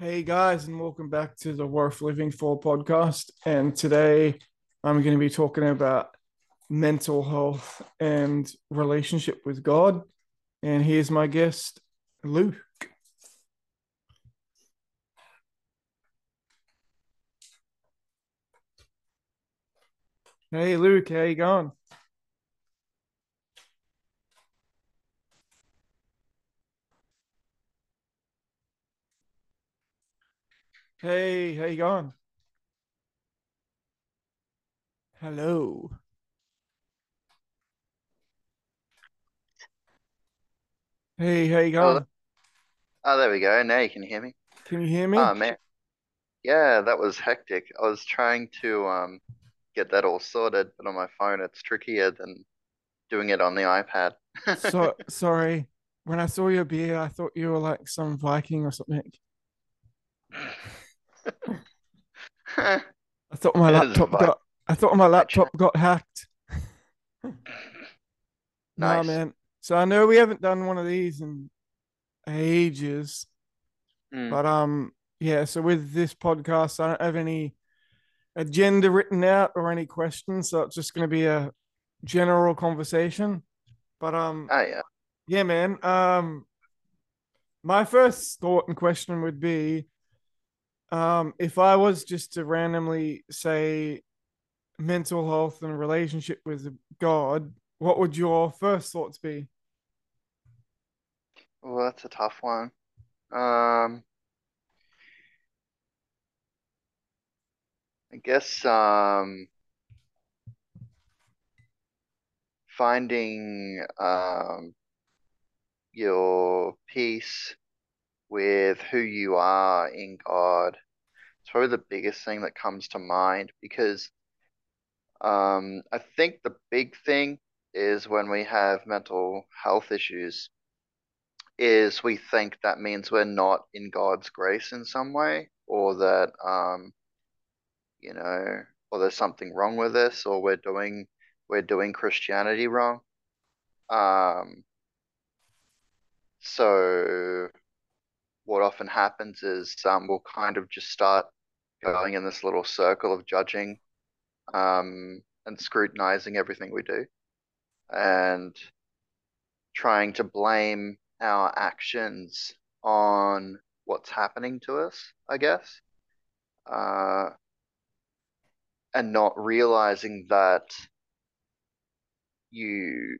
Hey guys, and welcome back to the Worth Living For podcast. And today I'm going to be talking about mental health and relationship with God. And here's my guest, Luke. Hey Luke, how you going? Hey, how you going? Hello. Hey, how you Oh, going? oh, there we go. Now you can hear me. Can you hear me? Oh man, yeah, that was hectic. I was trying to um get that all sorted, but on my phone it's trickier than doing it on the iPad. So sorry. When I saw your beer, I thought you were like some Viking or something. I thought my laptop got I thought my laptop got hacked. Nah, man. So I know we haven't done one of these in ages, Mm, but um yeah, so with this podcast, I don't have any agenda written out or any questions, so it's just going to be a general conversation. But um oh yeah. yeah, man. Um my first thought and question would be um if I was just to randomly say mental health and relationship with God, what would your first thoughts be? Well, that's a tough one. Um, I guess um finding um your peace with who you are in God. It's probably the biggest thing that comes to mind because Um, I think the big thing is when we have mental health issues, is we think that means we're not in God's grace in some way, or that um, you know, or there's something wrong with us, or we're doing we're doing Christianity wrong. Um, so what often happens is um, we'll kind of just start going in this little circle of judging um, and scrutinizing everything we do. And trying to blame our actions on what's happening to us, I guess, uh, and not realizing that you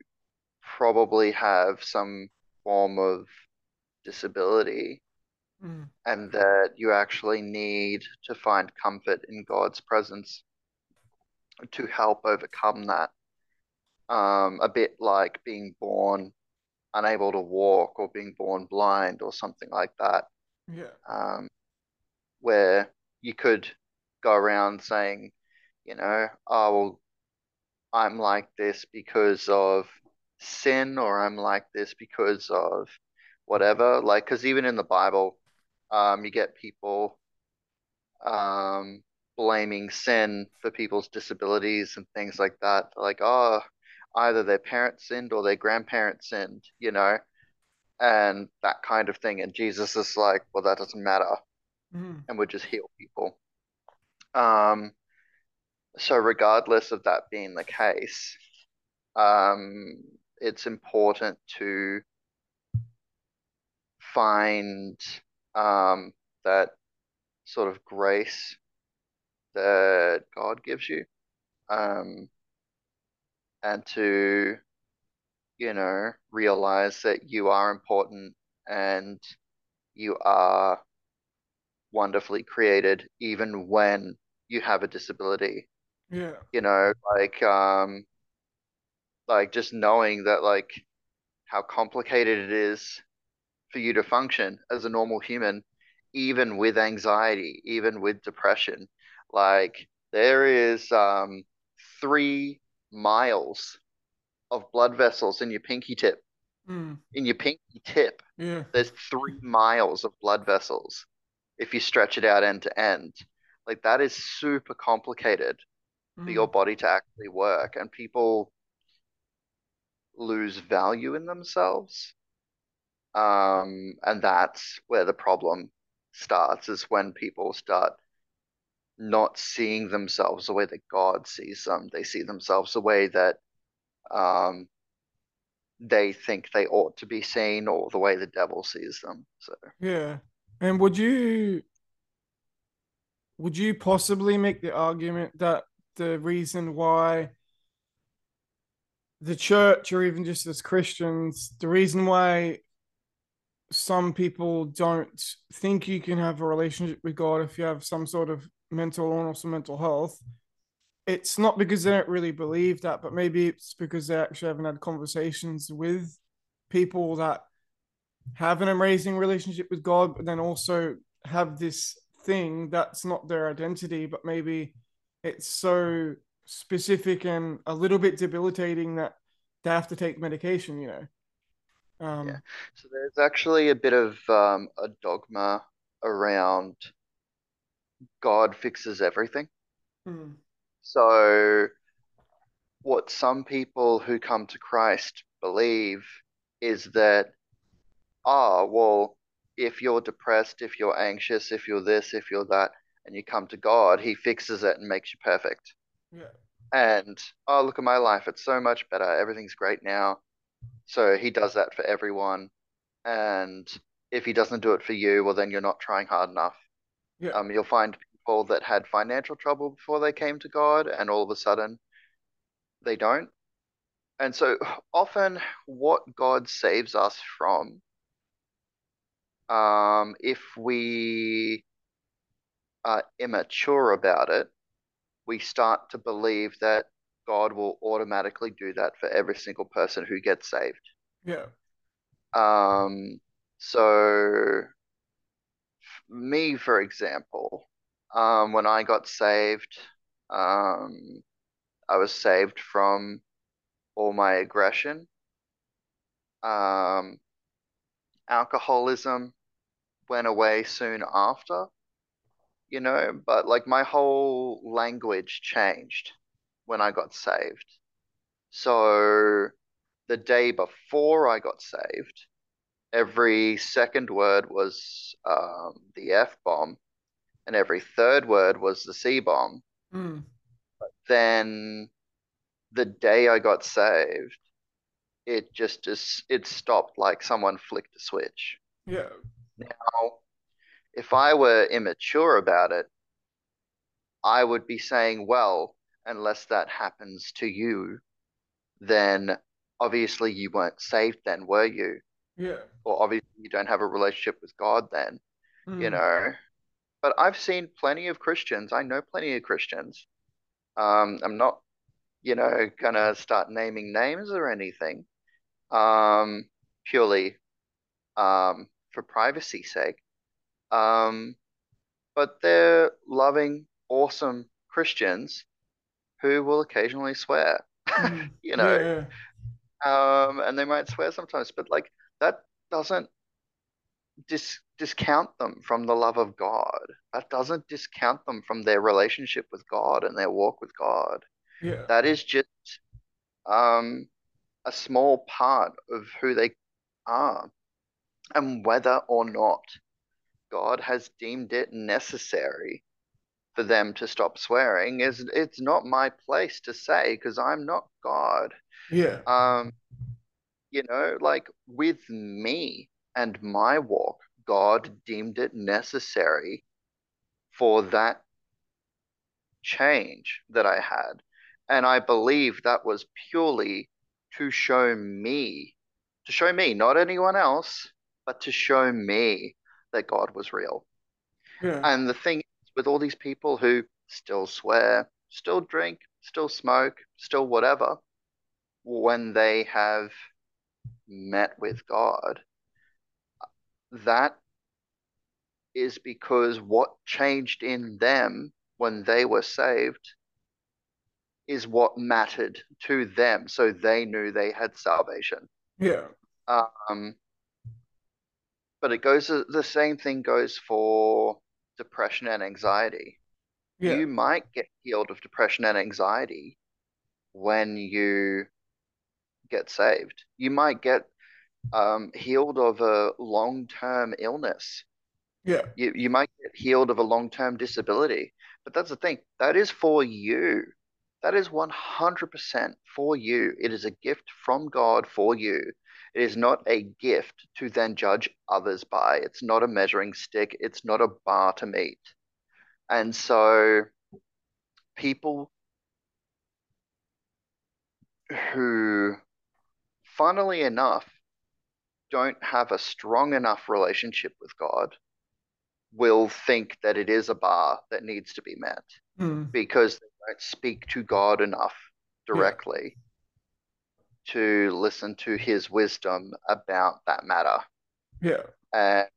probably have some form of disability Mm, and that you actually need to find comfort in God's presence to help overcome that. Um, a bit like being born unable to walk or being born blind or something like that. yeah. Um, where you could go around saying, you know, oh, well, I'm like this because of sin, or I'm like this because of whatever. Like, because even in the Bible, um, you get people um, blaming sin for people's disabilities and things like that. Like, oh, either their parents sinned or their grandparents sinned, you know, and that kind of thing. And Jesus is like, well, that doesn't matter, Mm, and would just heal people. Um, So regardless of that being the case, um, it's important to find um, that sort of grace that God gives you, um, and to, you know, realize that you are important and you are wonderfully created, even when you have a disability. yeah. You know, like um, like just knowing that like how complicated it is for you to function as a normal human, even with anxiety, even with depression. Like there is um, three miles of blood vessels in your pinky tip. Mm, In your pinky tip, yeah. there's three miles of blood vessels if you stretch it out end to end. Like that is super complicated for your Mm, body to actually work, and people lose value in themselves. Um, and that's where the problem starts is when people start not seeing themselves the way that God sees them. They see themselves the way that um, they think they ought to be seen or the way the devil sees them. So Yeah. And would you would you possibly make the argument that the reason why the church or even just as Christians, the reason why some people don't think you can have a relationship with God if you have some sort of mental illness or mental health, it's not because they don't really believe that, but maybe it's because they actually haven't had conversations with people that have an amazing relationship with God, but then also have this thing that's not their identity, but maybe it's so specific and a little bit debilitating that they have to take medication, you know. Um, yeah, so there's actually a bit of um, a dogma around God fixes everything. mm, So what some people who come to Christ believe is that, ah, well, if you're depressed, if you're anxious, if you're this, if you're that, and you come to God, He fixes it and makes you perfect. yeah, And oh, look at my life, it's so much better. Everything's great now. So He does that for everyone. And if He doesn't do it for you, well, then you're not trying hard enough. yeah, Um, you'll find people that had financial trouble before they came to God, and all of a sudden they don't. And so often, what God saves us from, um, if we are immature about it, we start to believe that God will automatically do that for every single person who gets saved. yeah, Um, so me, for example, um, when I got saved, um, I was saved from all my aggression, um, alcoholism went away soon after, you know, but like my whole language changed when I got saved. So the day before I got saved, every second word was um, the F bomb, and every third word was the C bomb. mm, Then the day I got saved, it just just it stopped like someone flicked a switch. yeah, Now, if I were immature about it, I would be saying, well, unless that happens to you, then obviously you weren't saved then, were you? yeah, Or obviously you don't have a relationship with God then, you mm, know? But I've seen plenty of Christians. I know plenty of Christians. Um, I'm not, you know, gonna start naming names or anything, um, purely um, for privacy's sake. Um, but they're loving, awesome Christians who will occasionally swear, mm, you know, yeah, um, and they might swear sometimes, but like that doesn't dis discount them from the love of God. That doesn't discount them from their relationship with God and their walk with God. yeah, That is just um, a small part of who they are, and whether or not God has deemed it necessary for them to stop swearing is it's not my place to say because I'm not God. yeah, Um, you know, like with me and my walk, God deemed it necessary for that change that I had. And I believe that was purely to show me, to show me, not anyone else, but to show me that God was real. yeah, And the thing with all these people who still swear, still drink, still smoke, still whatever, when they have met with God, that is because what changed in them when they were saved is what mattered to them. So they knew they had salvation. yeah, Um, but it goes, the same thing goes for depression and anxiety. yeah, You might get healed of depression and anxiety when you get saved. You might get um, healed of a long-term illness, when you get saved. You might get healed of a long-term illness when you get saved. You might get healed of depression and anxiety when you get saved. You might get healed of depression and anxiety when you get saved. You might get healed of a long-term illness Yeah. You you might get healed of a long-term disability, but that's the thing. That is for you. That is 100% for you. It is a gift from God for you. It is not a gift to then judge others by. It's not a measuring stick. It's not a bar to meet. And so people who, funnily enough, don't have a strong enough relationship with God will think that it is a bar that needs to be met Mm. because they don't speak to God enough Yeah. To listen to his wisdom about that matter. Yeah. And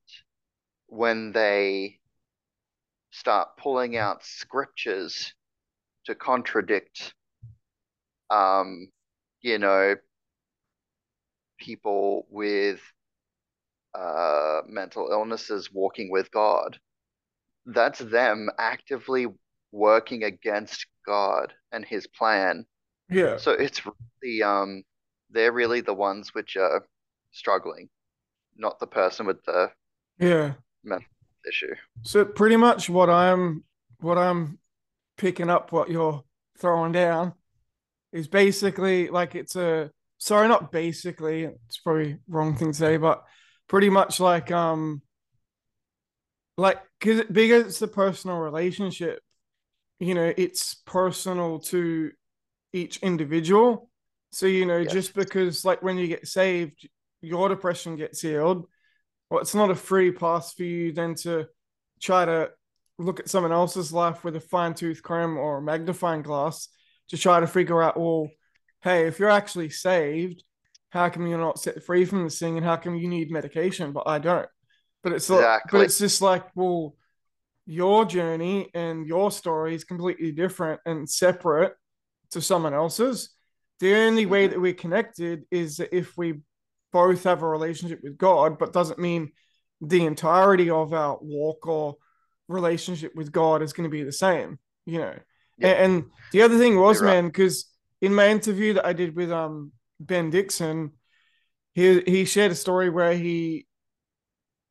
when they start pulling out scriptures to contradict, um, you know, people with uh, mental illnesses walking with God, that's them actively working against God and his plan. Yeah. So it's really um they're really the ones which are struggling, not the person with the Yeah. mental issue. So pretty much what I'm what I'm picking up what you're throwing down is basically like it's a sorry, not basically, it's probably wrong thing to say, but pretty much like um like because because it's a personal relationship, you know, it's personal to each individual. So, you know, Yes, just because like when you get saved, your depression gets healed, well, it's not a free pass for you then to try to look at someone else's life with a fine tooth comb or a magnifying glass to try to figure out, well, hey, if you're actually saved, how come you're not set free from this thing and how come you need medication, but I don't? But it's like, but it's just like, well, your journey and your story is completely different and separate to someone else's. The only way hmm that we're connected is if we both have a relationship with God, but doesn't mean the entirety of our walk or relationship with God is going to be the same, you know. Yeah, And, and the other thing was, right. man, because in my interview that I did with um Ben Dixon, he he shared a story where he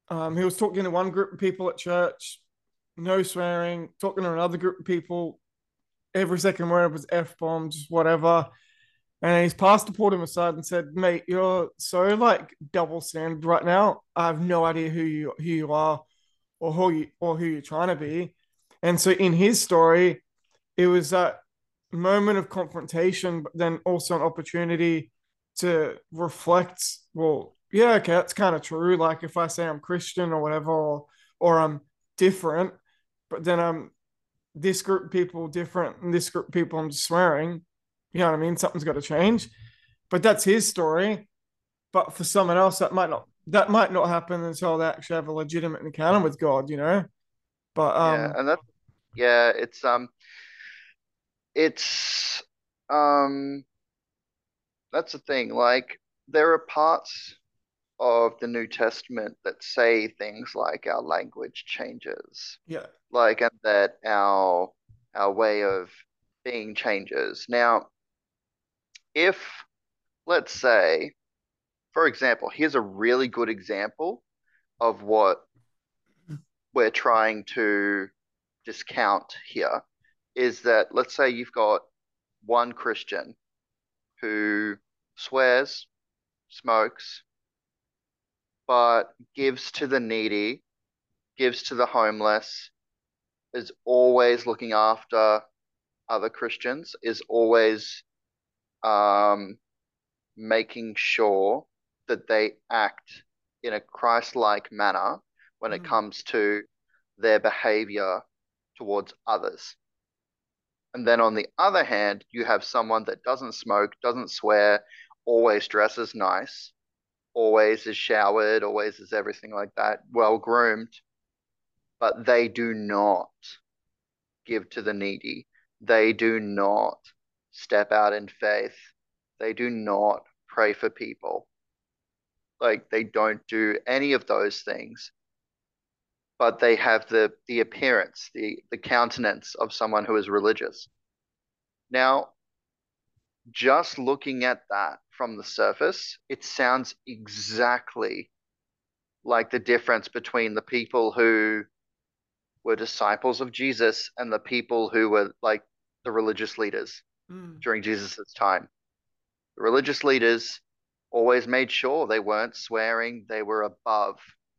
um he was talking to one group of people at church, no swearing, talking to another group of people, every second word was f bombs, whatever. And his pastor pulled him aside and said, "Mate, you're so like double standard right now. I have no idea who you who you are or who you or who you're trying to be." And so in his story, it was that moment of confrontation, but then also an opportunity to reflect. Well, yeah, okay, that's kind of true. Like if I say I'm Christian or whatever, or or I'm different, but then I'm this group people different and this group people I'm just swearing. You know what I mean? Something's got to change. But that's his story. But for someone else, that might not that might not happen until they actually have a legitimate encounter with God, you know? But Yeah, um and that's yeah, it's um it's um that's the thing. Like there are parts of the New Testament that say things like our language changes, yeah. like and that our our way of being changes. Now, if let's say, for example, here's a really good example of what we're trying to discount here is that let's say you've got one Christian who swears, smokes, but gives to the needy, gives to the homeless, is always looking after other Christians, is always um, making sure that they act in a Christ-like manner when it Mm, comes to their behavior towards others. And then on the other hand, you have someone that doesn't smoke, doesn't swear, always dresses nice, always is showered, always is everything like that, well groomed, but they do not give to the needy. They do not step out in faith. They do not pray for people. Like they don't do any of those things, but they have the the appearance, the the countenance of someone who is religious. Now, just looking at that from the surface, it sounds exactly like the difference between the people who were disciples of Jesus and the people who were like the religious leaders Mm. during Jesus' time. The religious leaders always made sure they weren't swearing, they were above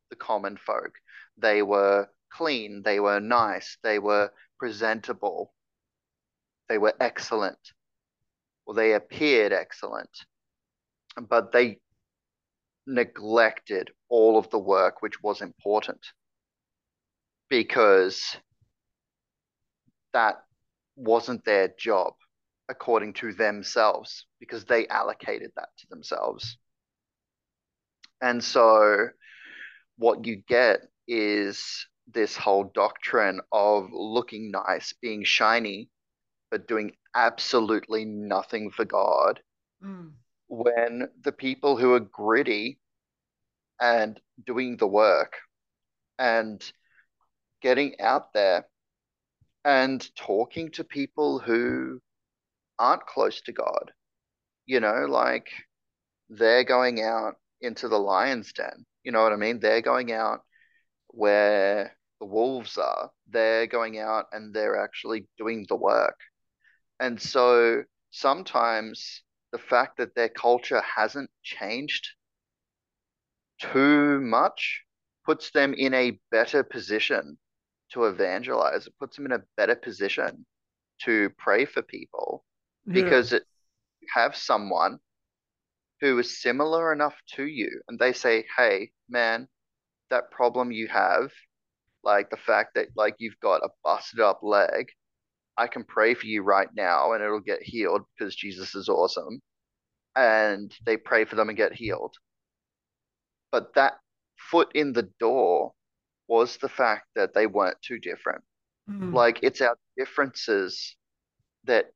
the common folk. They were clean, they were nice, they were presentable, they were excellent, or they appeared excellent. But they neglected all of the work which was important because that wasn't their job according to themselves because they allocated that to themselves. And so what you get is this whole doctrine of looking nice, being shiny, but doing absolutely nothing for God. Mm. When the people who are gritty and doing the work and getting out there and talking to people who aren't close to God. You know, like they're going out into the lion's den. You know what I mean? They're going out where the wolves are. They're going out and they're actually doing the work. And so sometimes the fact that their culture hasn't changed too much puts them in a better position to evangelize. It puts them in a better position to pray for people Yeah. because it, you have someone who is similar enough to you and they say, hey, man, that problem you have, like the fact that like you've got a busted up leg, I can pray for you right now and it'll get healed because Jesus is awesome. And they pray for them and get healed. But that foot in the door was the fact that they weren't too different. Mm. Like it's our differences that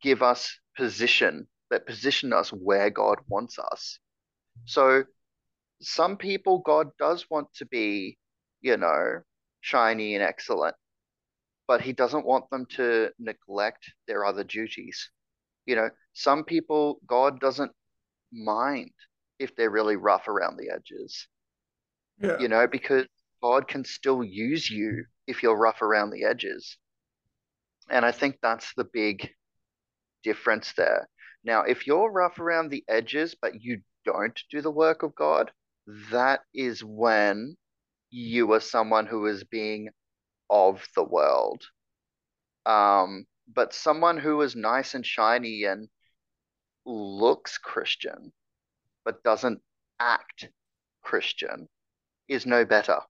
give us position, that position us where God wants us. So some people God does want to be, you know, shiny and excellent, but he doesn't want them to neglect their other duties. You know, some people God doesn't mind if they're really rough around the edges, yeah. you know, because God can still use you if you're rough around the edges. And I think that's the big difference there. Now, if you're rough around the edges, but you don't do the work of God, that is when you are someone who is being of the world. Um, but someone who is nice and shiny and looks Christian, but doesn't act Christian, is no better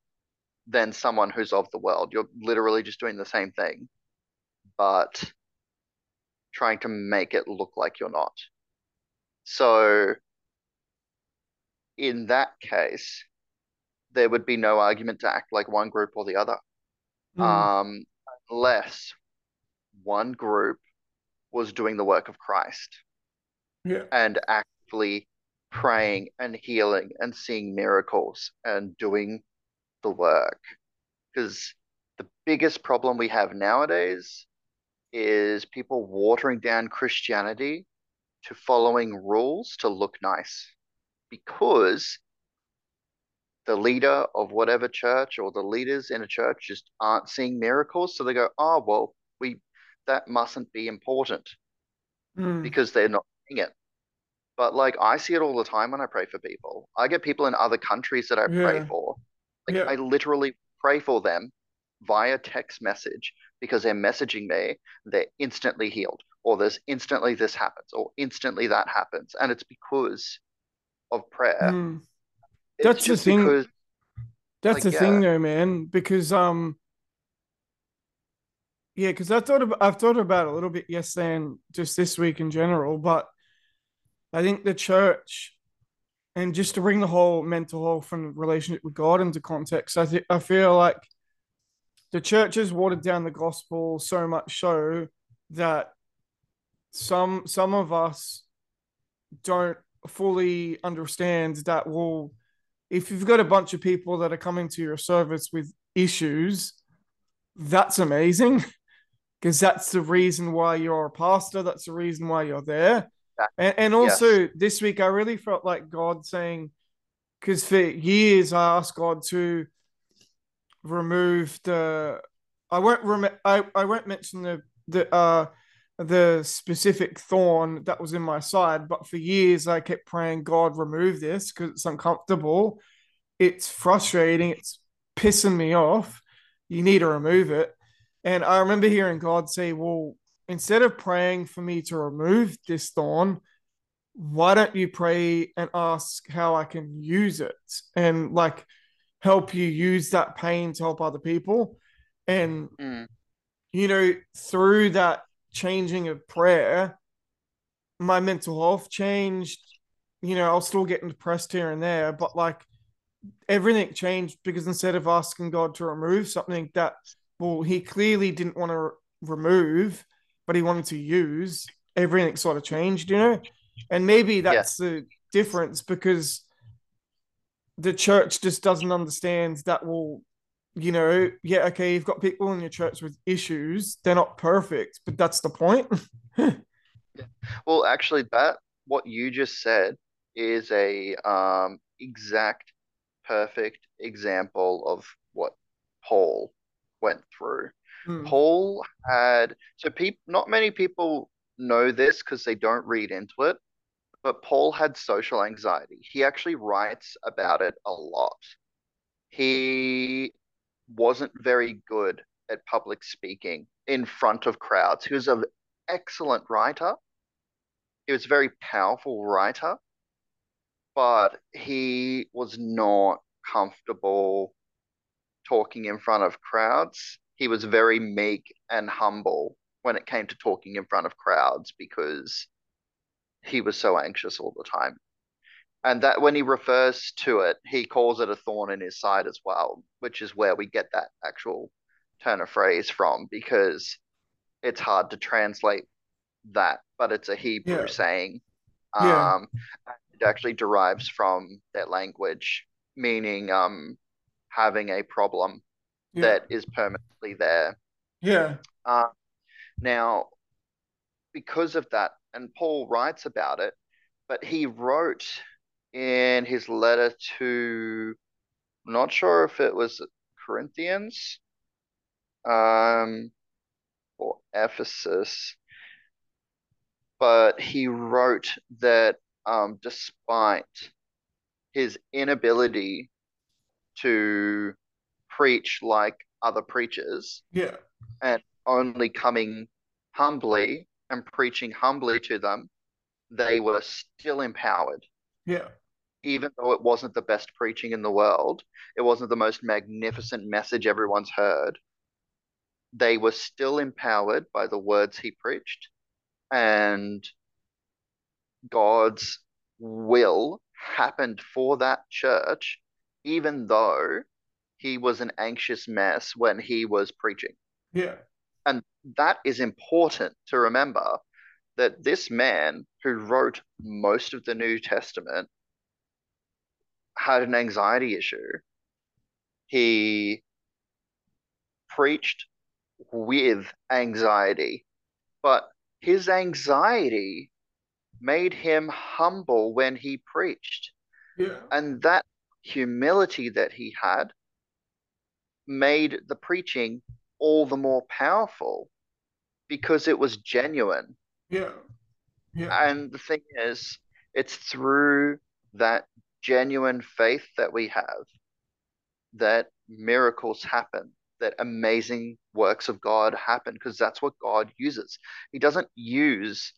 than someone who's of the world. You're literally just doing the same thing, but trying to make it look like you're not. So, in that case, there would be no argument to act like one group or the other, Mm. um, unless one group was doing the work of Christ yeah. and actively praying and healing and seeing miracles and doing the work. Because the biggest problem we have nowadays is people watering down Christianity to following rules to look nice. Because the leader of whatever church or the leaders in a church just aren't seeing miracles. So they go, oh, well, we that mustn't be important Mm. because they're not seeing it. But like I see it all the time when I pray for people. I get people in other countries that I pray for. Like Yeah. I literally pray for them via text message because they're messaging me, they're instantly healed, or there's instantly this happens, or instantly that happens. And it's because of prayer. Mm. That's the thing. because That's Like, the thing though, man, because um yeah, because I thought about I've thought about it a little bit yesterday and just this week in general, but I think the church and just to bring the whole mental health and relationship with God into context, I think I feel like the church has watered down the gospel so much so that some some of us don't fully understand that well if you've got a bunch of people that are coming to your service with issues that's amazing because that's the reason why you're a pastor that's the reason why you're there Yeah. and, and also this week i really felt like god saying because for years I asked God to remove the. I won't rem- I, I won't mention the the uh the specific thorn that was in my side, but for years I kept praying, God, remove this because it's uncomfortable. It's frustrating. It's pissing me off. You need to remove it. And I remember hearing God say, Well, instead of praying for me to remove this thorn, why don't you pray and ask how I can use it and like help you use that pain to help other people? And, Mm. you know, through that changing of prayer, my mental health changed. You know, I was still getting depressed here and there, but like everything changed because instead of asking God to remove something that, well, he clearly didn't want to re- remove, but he wanted to use, everything sort of changed, you know? And maybe that's the difference because the church just doesn't understand that, well, you know, yeah, okay, you've got people in your church with issues. They're not perfect, but that's the point. Well, actually, that what you just said is a um exact perfect example of what Paul went through. Mm, Paul had so people not many people know this because they don't read into it, but Paul had social anxiety. He actually writes about it a lot. He wasn't very good at public speaking in front of crowds. He was an excellent writer. He was a very powerful writer, but he was not comfortable talking in front of crowds. He was very meek and humble when it came to talking in front of crowds because he was so anxious all the time. And that when he refers to it, he calls it a thorn in his side as well, which is where we get that actual turn of phrase from because it's hard to translate that, but it's a Hebrew yeah, saying. yeah, Um, it actually derives from their language, meaning um, having a problem yeah, that is permanently there. yeah, Uh, now, because of that, and Paul writes about it, but he wrote in his letter to, I'm not sure if it was Corinthians um, or Ephesus, but he wrote that um, despite his inability to preach like other preachers yeah, and only coming humbly and preaching humbly to them, they were still empowered. yeah, Even though it wasn't the best preaching in the world, it wasn't the most magnificent message everyone's heard, they were still empowered by the words he preached. And God's will happened for that church, even though he was an anxious mess when he was preaching. yeah, that is important to remember that this man who wrote most of the New Testament had an anxiety issue. He preached with anxiety, but his anxiety made him humble when he preached. yeah, And that humility that he had made the preaching all the more powerful because it was genuine. yeah, yeah, And the thing is, it's through that genuine faith that we have that miracles happen, that amazing works of God happen, because that's what God uses. He doesn't use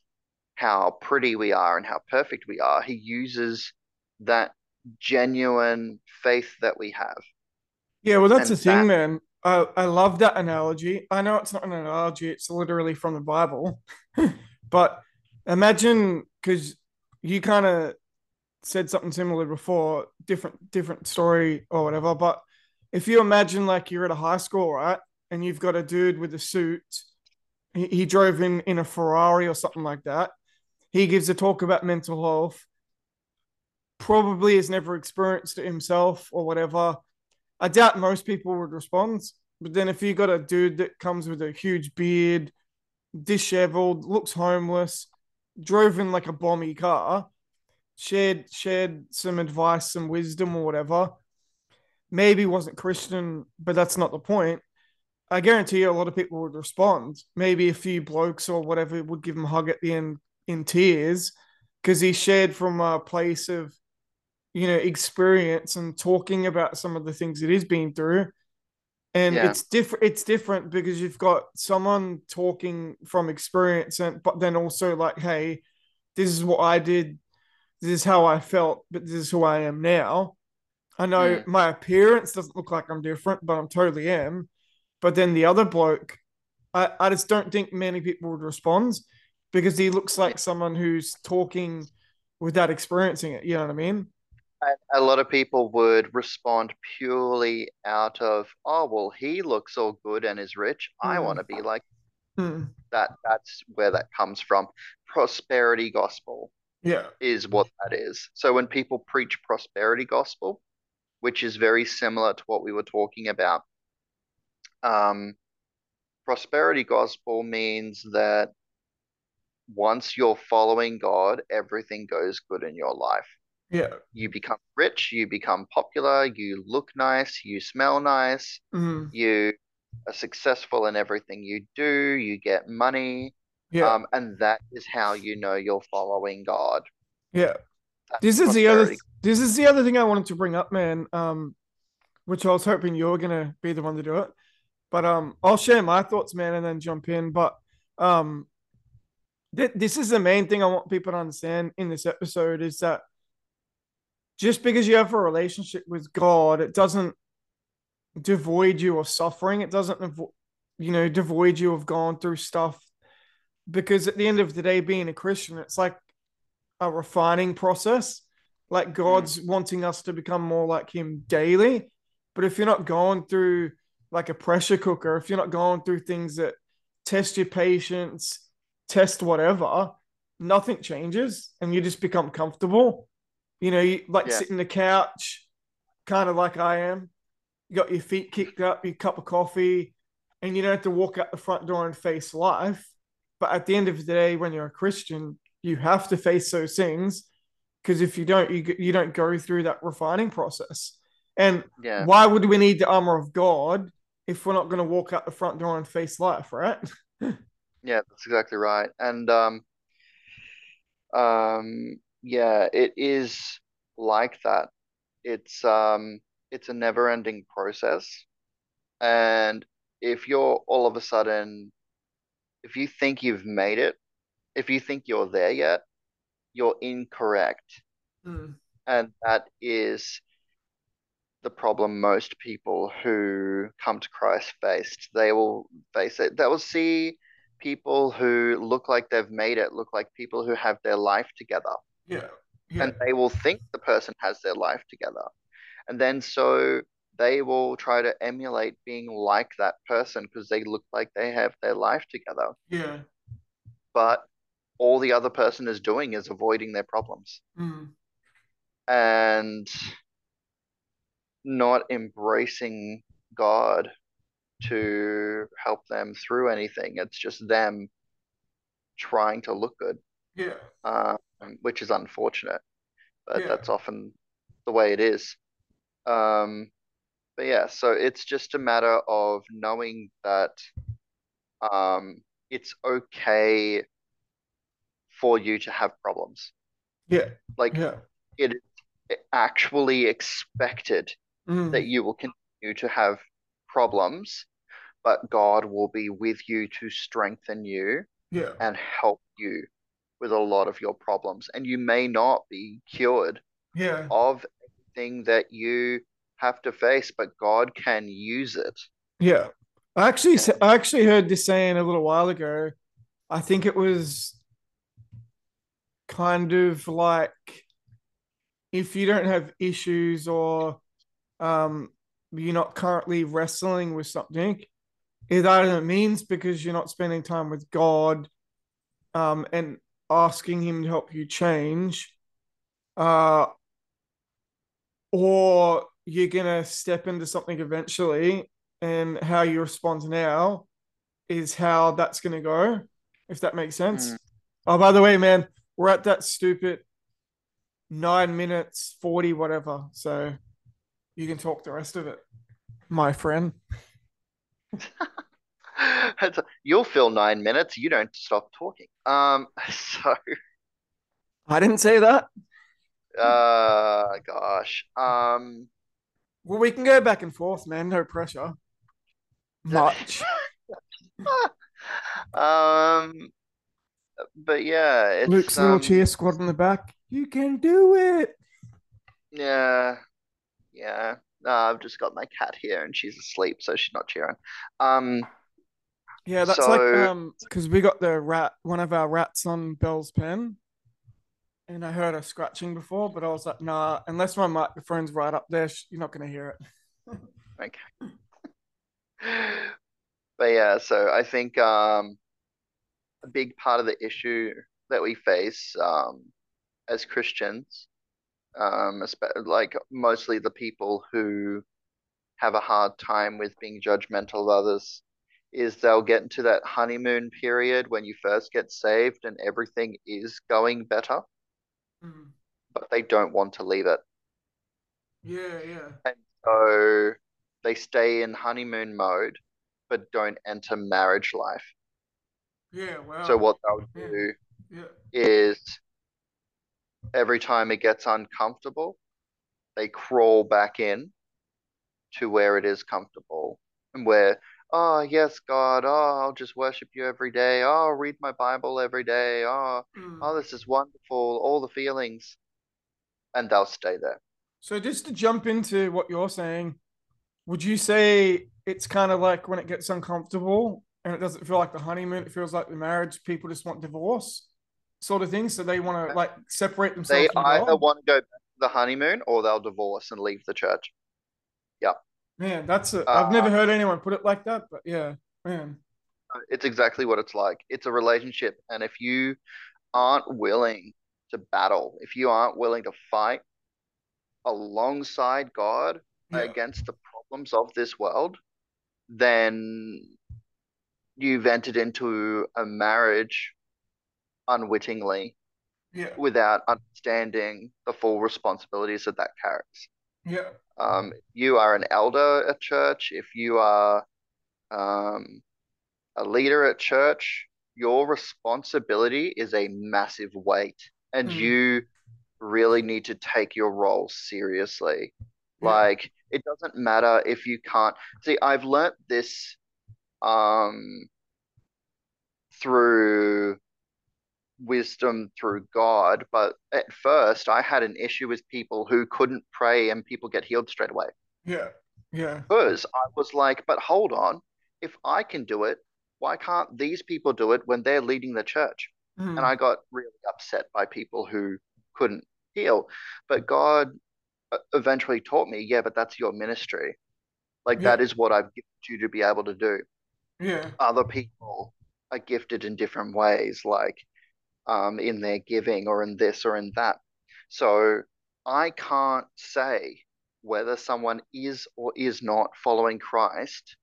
how pretty we are and how perfect we are, He uses that genuine faith that we have. yeah. Well, that's the And thing, that, man. I I love that analogy. I know it's not an analogy; it's literally from the Bible. but imagine because you kind of said something similar before, different different story or whatever. But if you imagine like you're at a high school, right, and you've got a dude with a suit, he, he drove in in a Ferrari or something like that. He gives a talk about mental health. Probably has never experienced it himself or whatever. I doubt most people would respond. But then if you got a dude that comes with a huge beard, disheveled, looks homeless, drove in like a bomby car, shared shared some advice, some wisdom or whatever, maybe wasn't Christian, but that's not the point. I guarantee you a lot of people would respond. Maybe a few blokes or whatever would give him a hug at the end in tears because he shared from a place of, you know, experience and talking about some of the things that he's been through. And Yeah. it's different. It's different because you've got someone talking from experience, and but then also like, hey, this is what I did. This is how I felt, but this is who I am now. I know Mm. my appearance doesn't look like I'm different, but I'm totally am. But then the other bloke, I, I just don't think many people would respond because he looks like someone who's talking without experiencing it. You know what I mean? And a lot of people would respond purely out of, oh, well, he looks all good and is rich. I Mm. want to be like Hmm. that. That's where that comes from. Prosperity gospel Yeah. is what that is. So when people preach prosperity gospel, which is very similar to what we were talking about, um, prosperity gospel means that once you're following God, everything goes good in your life. Yeah. You become rich, you become popular, you look nice, you smell nice, Mm. you are successful in everything you do, you get money, Yeah. um, and that is how you know you're following God. yeah. That's This is the other this is the other thing I wanted to bring up, man. Um, which I was hoping you were gonna be the one to do it. But um, I'll share my thoughts, man, and then jump in. But um, th- this is the main thing I want people to understand in this episode is that just because you have a relationship with God, it doesn't devoid you of suffering. It doesn't, you know, devoid you of going through stuff. Because at the end of the day, being a Christian, it's like a refining process. Like hmm. God's wanting us to become more like Him daily. But if you're not going through like a pressure cooker, if you're not going through things that test your patience, test whatever, nothing changes and you just become comfortable. You know, you like Yeah. sit in the couch, kind of like I am. You got your feet kicked up, your cup of coffee, and you don't have to walk out the front door and face life. But at the end of the day, when you're a Christian, you have to face those things because if you don't, you you don't go through that refining process. And Yeah. why would we need the armor of God if we're not going to walk out the front door and face life, right? Yeah, that's exactly right. And um um yeah, it is like that. It's um it's a never-ending process. And if you're all of a sudden if you think you've made it, if you think you're there yet, you're incorrect. Mm. And that is the problem most people who come to Christ faced. They will face it. They will see people who look like they've made it, look like people who have their life together. Yeah. Yeah. And they will think the person has their life together. And then so they will try to emulate being like that person because they look like they have their life together. Yeah. But all the other person is doing is avoiding their problems. Mm. and not embracing God to help them through anything. It's just them trying to look good, Yeah. Um, which is unfortunate, but Yeah. that's often the way it is. Um, but yeah, so it's just a matter of knowing that um, it's okay for you to have problems. Yeah. Like Yeah. it is actually expected Mm. that you will continue to have problems, but God will be with you to strengthen you Yeah. and help you with a lot of your problems. And you may not be cured Yeah. of anything that you have to face, but God can use it. Yeah. I actually I actually heard this saying a little while ago. I think it was kind of like if you don't have issues or um you're not currently wrestling with something, it either means because you're not spending time with God um and asking him to help you change, uh or you're gonna step into something eventually and how you respond now is how that's gonna go, if that makes sense. Mm. Oh, by the way, man, we're at that stupid nine minutes, 40, whatever. So you can talk the rest of it, my friend. You'll fill nine minutes. You don't stop talking. Um, so I didn't say that. Uh, gosh. Um, well, we can go back and forth, man. No pressure. Much. um, but yeah, it's Luke's little cheer um, squad in the back. You can do it. Yeah, yeah. No, I've just got my cat here, and she's asleep, so she's not cheering. Um, yeah, that's so... like um, because we got the rat, one of our rats on Bell's pen, and I heard her scratching before, but I was like, nah, unless my microphone's right up there, you're not gonna hear it. okay. but yeah, so I think um, a big part of the issue that we face um, as Christians, um, like mostly the people who have a hard time with being judgmental of others, is they'll get into that honeymoon period when you first get saved and everything is going better, mm. but they don't want to leave it. Yeah, yeah. And so they stay in honeymoon mode, but don't enter marriage life. Yeah, wow. So what they'll do yeah. is every time it gets uncomfortable, they crawl back in to where it is comfortable and where, oh, yes, God, oh, I'll just worship you every day. Oh, I'll read my Bible every day. Oh, mm. oh, this is wonderful. All the feelings. And they'll stay there. So just to jump into what you're saying, would you say it's kind of like when it gets uncomfortable and it doesn't feel like the honeymoon, it feels like the marriage, people just want divorce? sort of thing. So they want to like separate themselves. They either want to go the honeymoon or they'll divorce and leave the church. Yeah. Man, that's a, I've uh, never heard anyone put it like that, but yeah, man. It's exactly what it's like. It's a relationship. And if you aren't willing to battle, if you aren't willing to fight alongside God yeah. against the problems of this world, then you've entered into a marriage unwittingly yeah. without understanding the full responsibilities that that carries. Yeah. Um, you are an elder at church. If you are um, a leader at church, your responsibility is a massive weight, and mm. you really need to take your role seriously. Yeah. Like it doesn't matter if you can't see. I've learnt this um, through wisdom through God. But at first, I had an issue with people who couldn't pray and people get healed straight away. Yeah. Yeah. Because I was like, but hold on. If I can do it, why can't these people do it when they're leading the church? Mm. And I got really upset by people who couldn't heal. But God uh, eventually taught me, yeah, but that's your ministry. Like yeah. that is what I've gifted you to be able to do. Yeah. Other people are gifted in different ways. Like um, in their giving or in this or in that. So I can't say whether someone is or is not following Christ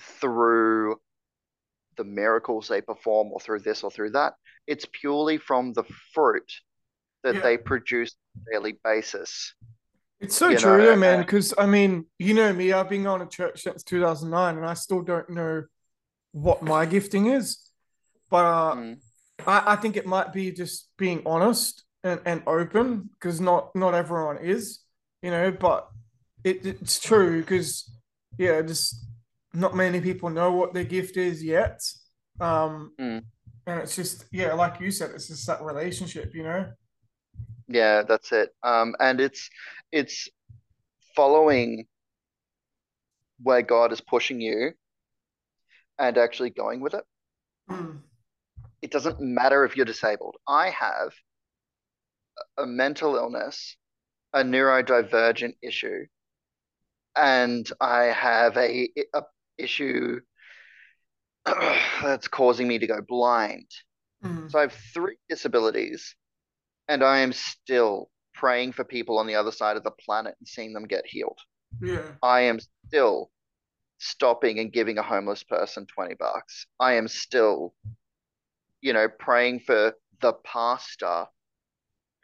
through the miracles they perform or through this or through that. It's purely from the fruit that yeah. they produce on a daily basis. It's so you true, know, man. Because I mean, you know me, I've been going to church since 2009, and I still don't know what my gifting is. But uh, mm. I, I think it might be just being honest and, and open because not not everyone is, you know, but it, it's true because yeah, just not many people know what their gift is yet. Um mm. and it's just yeah, like you said, it's just that relationship, you know. Yeah, that's it. Um and it's it's following where God is pushing you and actually going with it. Mm it doesn't matter if you're disabled. I have a mental illness, a neurodivergent issue, and I have a, a issue that's causing me to go blind. Mm-hmm. So I have three disabilities, and I am still praying for people on the other side of the planet and seeing them get healed. Yeah. I am still stopping and giving a homeless person 20 bucks. I am still you know, praying for the pastor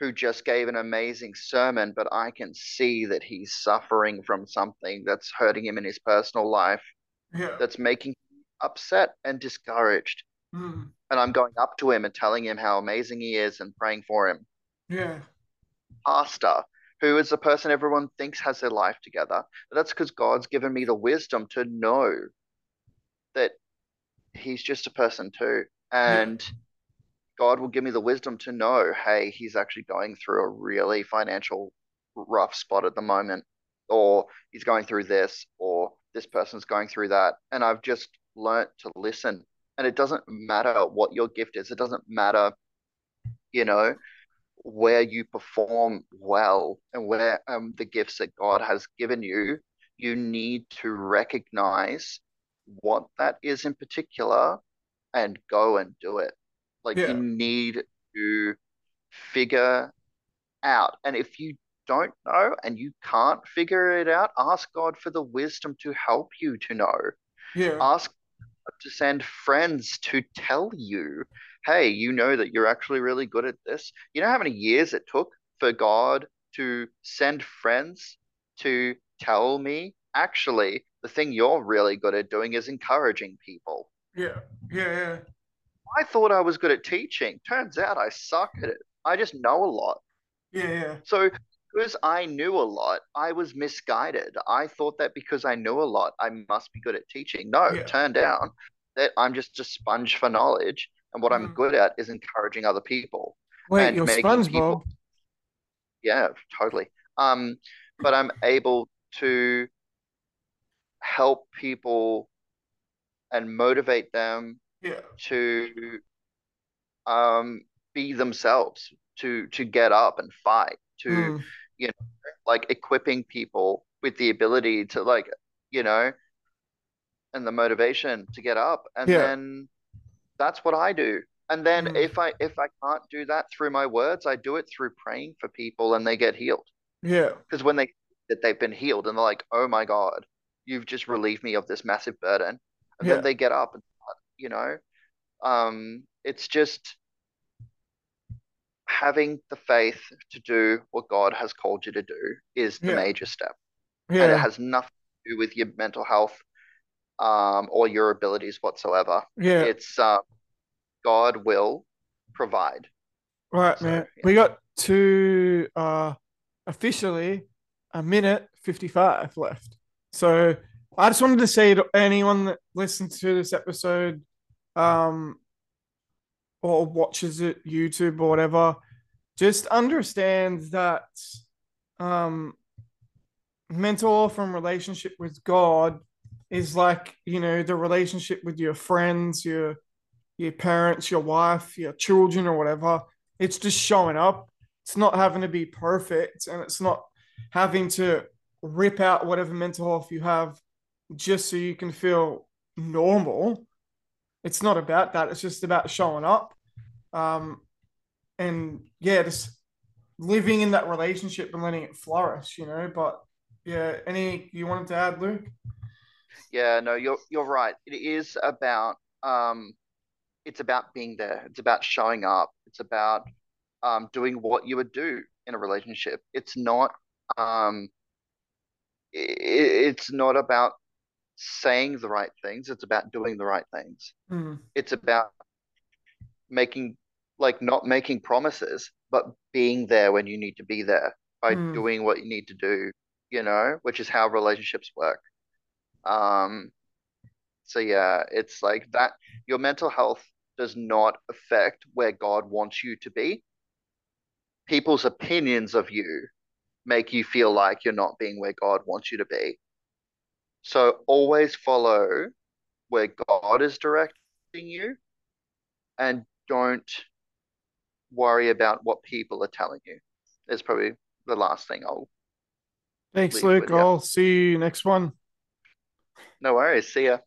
who just gave an amazing sermon, but I can see that he's suffering from something that's hurting him in his personal life, Yeah. that's making him upset and discouraged. Mm. And I'm going up to him and telling him how amazing he is and praying for him. Yeah. Pastor, who is the person everyone thinks has their life together. But that's because God's given me the wisdom to know that he's just a person too. And God will give me the wisdom to know, hey, he's actually going through a really financial rough spot at the moment, or he's going through this, or this person's going through that. And I've just learnt to listen. And it doesn't matter what your gift is, it doesn't matter, you know, where you perform well and where um, the gifts that God has given you. You need to recognize what that is in particular and go and do it. Like Yeah. you need to figure out. And if you don't know and you can't figure it out, ask God for the wisdom to help you to know. Yeah. Ask God to send friends to tell you, hey, you know that you're actually really good at this. You know how many years it took for God to send friends to tell me, actually, the thing you're really good at doing is encouraging people. Yeah. Yeah. Yeah. I thought I was good at teaching. Turns out I suck at it. I just know a lot. Yeah. Yeah. So because I knew a lot, I was misguided. I thought that because I knew a lot, I must be good at teaching. No, Yeah. turned out that I'm just a sponge for knowledge, and what I'm Mhm. good at is encouraging other people. Wait, And you're SpongeBob. Yeah, totally. Um, but I'm able to help people and motivate them Yeah. to um be themselves, to to get up and fight, to Mm. You know, like equipping people with the ability to like, you know, and the motivation to get up. And Yeah. then that's what I do. And then Mm. if I if I can't do that through my words, I do it through praying for people and they get healed. Yeah. Because when they that they've been healed and they're like, "Oh my God, you've just relieved me of this massive burden," and Yeah. then they get up and you know, um, it's just having the faith to do what God has called you to do is the Yeah. major step, and it has nothing to do with your mental health, um, or your abilities whatsoever. Yeah. It's uh, God will provide. Right, So, man. yeah. We got to uh officially a minute 55 left. So I just wanted to say to anyone that listens to this episode um or watches it YouTube or whatever, just understand that um mental health and relationship with God is like, you know, the relationship with your friends, your your parents, your wife, your children, or whatever. It's just showing up. It's not having to be perfect, and it's not having to rip out whatever mental health you have just so you can feel normal. It's not about that. It's just about showing up. Um, and yeah, just living in that relationship and letting it flourish, you know. But yeah, any you wanted to add, Luke? Yeah, no, you're you're right. It is about um it's about being there. It's about showing up. It's about um doing what you would do in a relationship. It's not um i it's not about saying the right things. It's about doing the right things. Mm, It's about making like not making promises, but being there when you need to be there by mm, doing what you need to do, you know, which is how relationships work. Um, so yeah, it's like that. Your mental health does not affect where God wants you to be. People's opinions of you make you feel like you're not being where God wants you to be. So always follow where God is directing you and don't worry about what people are telling you. Is probably the last thing I'll. Thanks, Luke. I'll see you next one. No worries. See ya.